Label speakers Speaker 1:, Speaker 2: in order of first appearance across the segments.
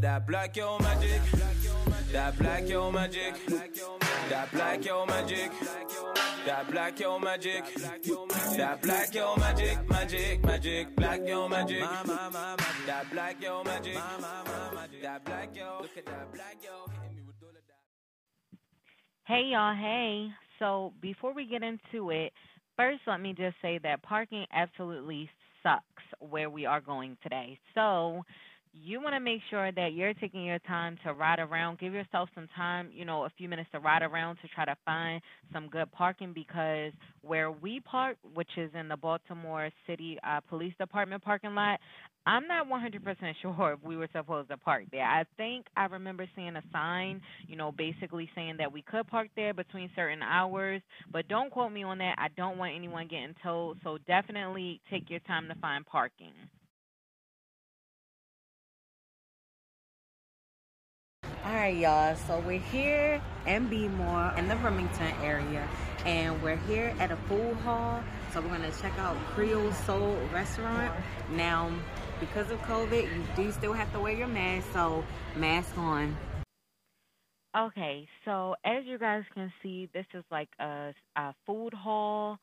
Speaker 1: That black yo magic. That black yo magic. That black yo magic. That black yo magic. That black yo magic. Magic, magic. Black yo magic. That black yo magic. That black yo. Look at that black yo.
Speaker 2: Hey y'all, hey. So before we get into it, first let me just say that parking absolutely sucks where we are going today. So you want to make sure that you're taking your time to ride around. Give yourself some time, you know, a few minutes to ride around to try to find some good parking because where we park, which is in the Baltimore City uh, Police Department parking lot, I'm not 100% sure if we were supposed to park there. I think I remember seeing a sign, you know, basically saying that we could park there between certain hours, but don't quote me on that. I don't want anyone getting told, so definitely take your time to find parking.
Speaker 3: All right, y'all. So we're here in Bmore in the Remington area, and we're here at a food hall. So we're gonna check out Creole Soul Restaurant. Now, because of COVID, you do still have to wear your mask. So mask on.
Speaker 2: Okay, so as you guys can see, this is like a, a food hall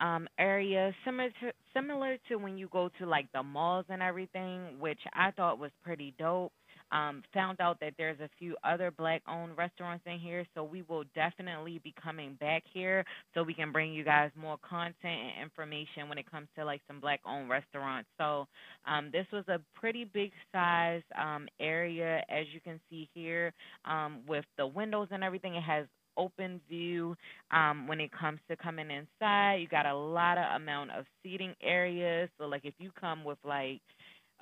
Speaker 2: um area similar to similar to when you go to like the malls and everything, which I thought was pretty dope. Um, found out that there's a few other black owned restaurants in here, so we will definitely be coming back here so we can bring you guys more content and information when it comes to like some black owned restaurants. So um, this was a pretty big size um, area, as you can see here, um, with the windows and everything. It has open view um, when it comes to coming inside. You got a lot of amount of seating areas. So like if you come with like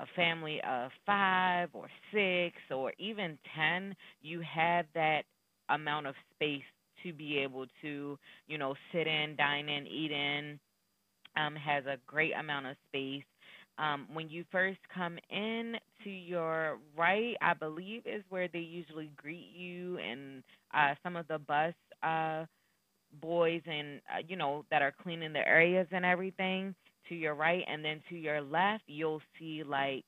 Speaker 2: a family of five or six or even ten, you have that amount of space to be able to, you know, sit in, dine in, eat in. Um, has a great amount of space. Um, when you first come in to your right, I believe is where they usually greet you, and uh, some of the bus uh, boys and uh, you know that are cleaning the areas and everything to your right, and then to your left, you'll see like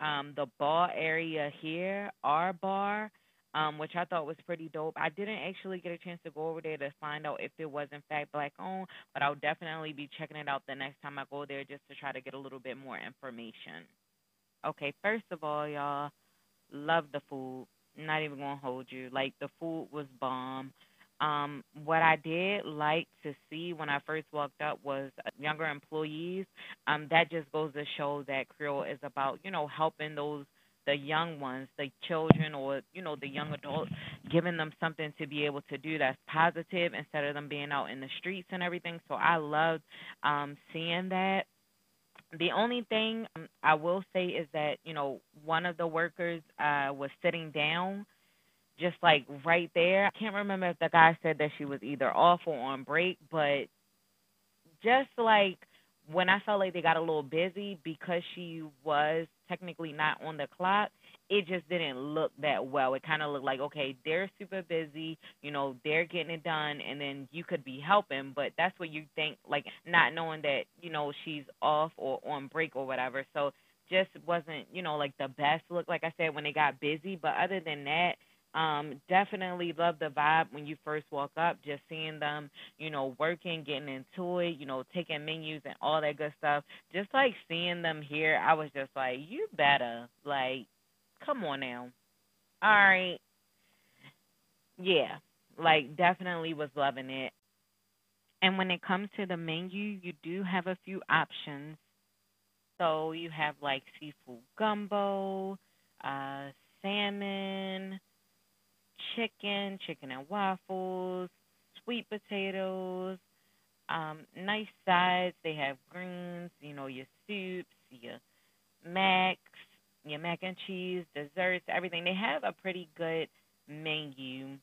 Speaker 2: um, the bar area here, our bar, um, which I thought was pretty dope. I didn't actually get a chance to go over there to find out if it was in fact black owned, but I'll definitely be checking it out the next time I go there just to try to get a little bit more information. Okay, first of all, y'all, love the food. Not even gonna hold you. Like the food was bomb. Um, what I did like to see when I first walked up was younger employees. Um, that just goes to show that Creole is about, you know, helping those the young ones, the children or, you know, the young adults, giving them something to be able to do that's positive instead of them being out in the streets and everything. So I loved um seeing that. The only thing um, I will say is that, you know, one of the workers uh was sitting down just like right there. I can't remember if the guy said that she was either off or on break, but just like when I felt like they got a little busy because she was technically not on the clock, it just didn't look that well. It kind of looked like, okay, they're super busy, you know, they're getting it done, and then you could be helping, but that's what you think, like not knowing that, you know, she's off or on break or whatever. So just wasn't, you know, like the best look, like I said, when they got busy. But other than that, um, definitely love the vibe when you first walk up, just seeing them, you know, working, getting into it, you know, taking menus and all that good stuff. Just like seeing them here, I was just like, you better. Like, come on now. All right. Yeah. Like definitely was loving it. And when it comes to the menu, you do have a few options. So you have like seafood gumbo, uh, chicken, chicken and waffles, sweet potatoes, um, nice sides. They have greens, you know, your soups, your macs, your mac and cheese, desserts, everything. They have a pretty good menu.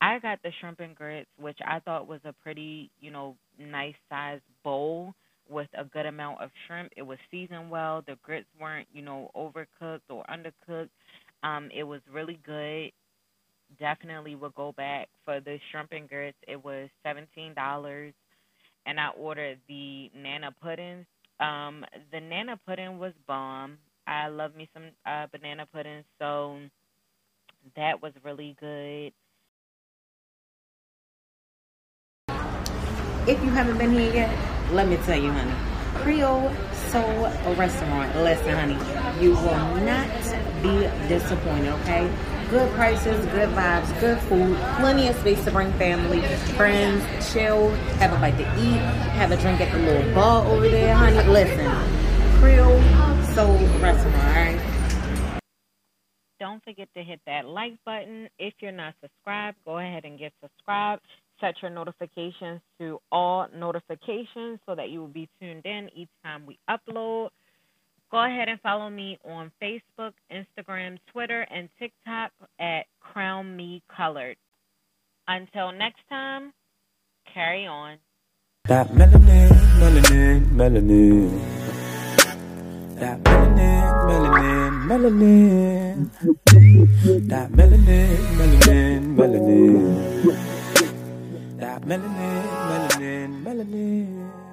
Speaker 2: I got the shrimp and grits, which I thought was a pretty, you know, nice size bowl with a good amount of shrimp. It was seasoned well. The grits weren't, you know, overcooked or undercooked. Um, it was really good. Definitely would go back for the shrimp and grits. It was seventeen dollars, and I ordered the nana puddings. Um, the nana pudding was bomb. I love me some uh, banana pudding, so that was really good.
Speaker 3: If you haven't been here yet, let me tell you, honey. Creole Soul Restaurant. Listen, honey, you will not be disappointed, okay? Good prices, good vibes, good food, plenty of space to bring family, friends, chill, have a bite to eat, have a drink at the little bar over there, honey. Listen, Creole Soul Restaurant, alright?
Speaker 2: Don't forget to hit that like button. If you're not subscribed, go ahead and get subscribed. Set your notifications to all notifications so that you will be tuned in each time we upload. Go ahead and follow me on Facebook, Instagram, Twitter, and TikTok at Crown Me Colored. Until next time, carry on.
Speaker 1: That melanin, melanin, melanin. That melanin, melanin, melanin. That melanin, melanin, melanin. That melanin, melanin, melanin.